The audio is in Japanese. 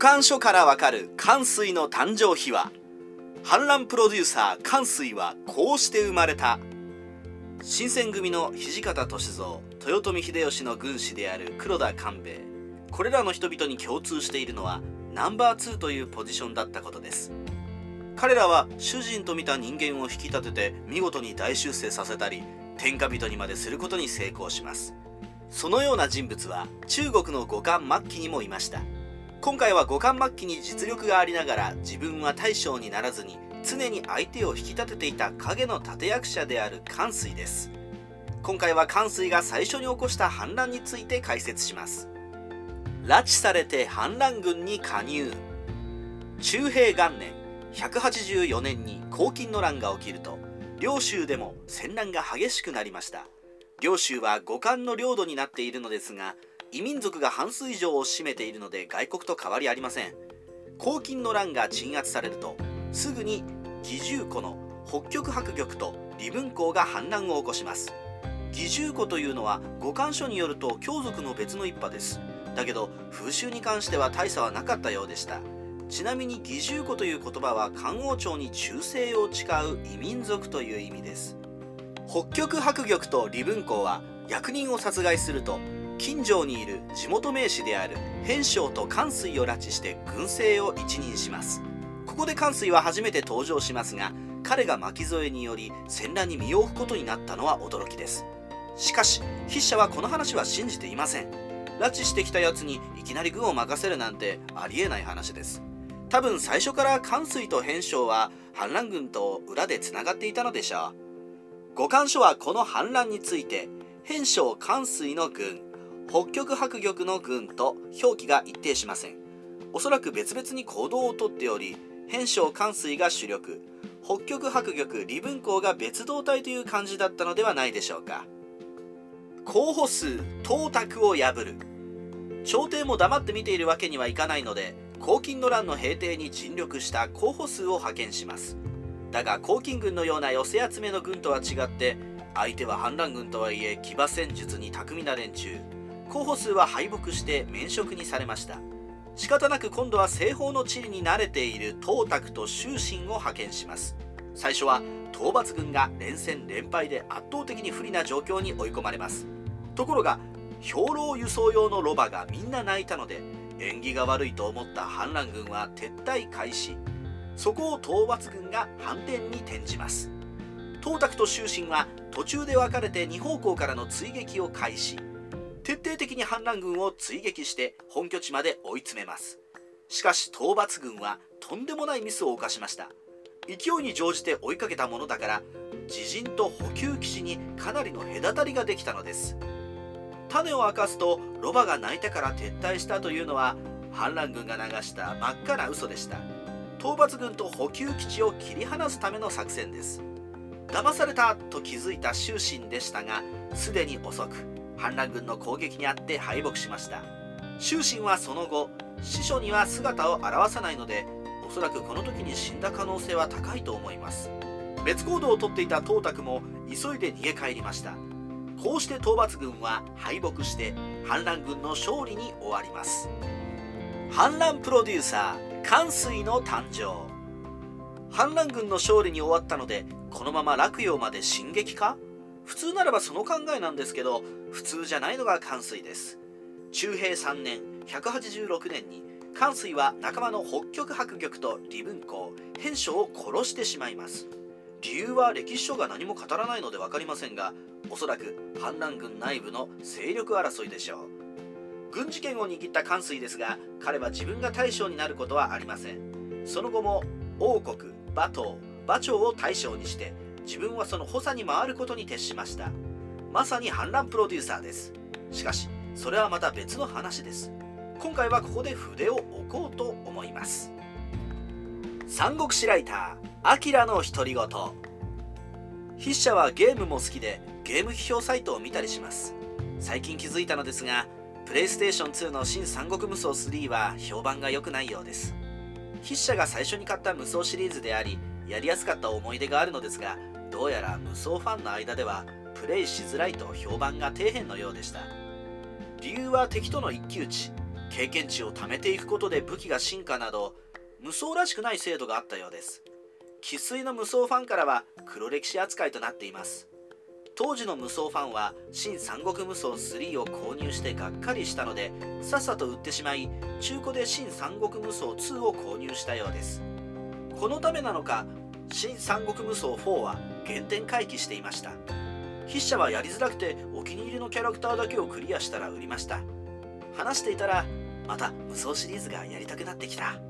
漢書からわかる関水の誕生秘話。反乱プロデューサー関水はこうして生まれた。新選組の土方歳三豊臣秀吉の軍師である黒田官兵衛。これらの人々に共通しているのはナンバー2というポジションだったことです。彼らは主人と見た人間を引き立てて見事に大出世させたり天下人にまですることに成功します。そのような人物は中国の五冠末期にもいました。今回は五冠末期に実力がありながら自分は大将にならずに常に相手を引き立てていた影の立役者である関水です。今回は関水が最初に起こした反乱について解説します。拉致されて反乱軍に加入。中平元年184年に黄巾の乱が起きると領州でも戦乱が激しくなりました。領州は五冠の領土になっているのですが異民族が半数以上を占めているので外国と変わりありません。黄巾の乱が鎮圧されるとすぐに義重湖の北極白玉と李文公が反乱を起こします。義重湖というのは五冠書によると強族の別の一派です。だけど風習に関しては大差はなかったようでした。ちなみに義重湖という言葉は漢王朝に忠誠を誓う異民族という意味です。北極白玉と李文公は役人を殺害すると近所にいる地元名士である偏将と関水を拉致して軍政を一任します。ここで関水は初めて登場しますが彼が巻き添えにより戦乱に身を置くことになったのは驚きです。しかし筆者はこの話は信じていません。拉致してきたやつにいきなり軍を任せるなんてありえない話です。多分最初から関水と偏将は反乱軍と裏でつながっていたのでしょう。五漢書はこの反乱について偏将関水の軍。北極白玉の軍と表記が一定しません。おそらく別々に行動をとっており偏将関水が主力。北極白玉李文公が別動隊という感じだったのではないでしょうか。候補数董卓を破る。朝廷も黙って見ているわけにはいかないので黄巾の乱の平定に尽力した候補数を派遣します。だが黄巾軍のような寄せ集めの軍とは違って相手は反乱軍とはいえ騎馬戦術に巧みな連中。候補数は敗北して免職にされました。仕方なく今度は西方の地理に慣れている董卓と終身を派遣します。最初は討伐軍が連戦連敗で圧倒的に不利な状況に追い込まれます。ところが兵糧輸送用のロバがみんな泣いたので縁起が悪いと思った反乱軍は撤退開始。そこを討伐軍が反転に転じます。董卓と終身は途中で分かれて2方向からの追撃を開始。徹底的に反乱軍を追撃して本拠地まで追い詰めます。しかし討伐軍はとんでもないミスを犯しました。勢いに乗じて追いかけたものだから自陣と補給基地にかなりの隔たりができたのです。種を明かすとロバが泣いてから撤退したというのは反乱軍が流した真っ赤な嘘でした。討伐軍と補給基地を切り離すための作戦です。騙されたと気づいた終身でしたがすでに遅く。反乱軍の攻撃にあって敗北しました。終身はその後司書には姿を現さないのでおそらくこの時に死んだ可能性は高いと思います。別行動をとっていた董卓も急いで逃げ帰りました。こうして討伐軍は敗北して反乱軍の勝利に終わります。反乱プロデューサー関水の誕生。反乱軍の勝利に終わったのでこのまま洛陽まで進撃か？普通ならばその考えなんですけど普通じゃないのが関水です。中平3年186年に関水は仲間の北極白玉と李文公偏将を殺してしまいます。理由は歴史書が何も語らないので分かりませんがおそらく反乱軍内部の勢力争いでしょう。軍事権を握った関水ですが彼は自分が大将になることはありません。その後も王国馬頭馬長を大将にして自分はその補佐に回ることに徹しました。まさに反乱プロデューサーです。しかしそれはまた別の話です。今回はここで筆を置こうと思います。三国志ライターアキラの独り言。筆者はゲームも好きでゲーム批評サイトを見たりします。最近気づいたのですがプレイステーション2の新三国無双3は評判が良くないようです。筆者が最初に買った無双シリーズでありやりやすかった思い出があるのですがどうやら無双ファンの間ではプレイしづらいと評判が底辺のようでした。理由は敵との一騎打ち経験値を貯めていくことで武器が進化など無双らしくない制度があったようです。生粋の無双ファンからは黒歴史扱いとなっています。当時の無双ファンは新三国無双3を購入してがっかりしたのでさっさと売ってしまい中古で新三国無双2を購入したようです。このためなのか新三国無双4は原点回帰していました。筆者はやりづらくてお気に入りのキャラクターだけをクリアしたら売りました。話していたらまた無双シリーズがやりたくなってきた。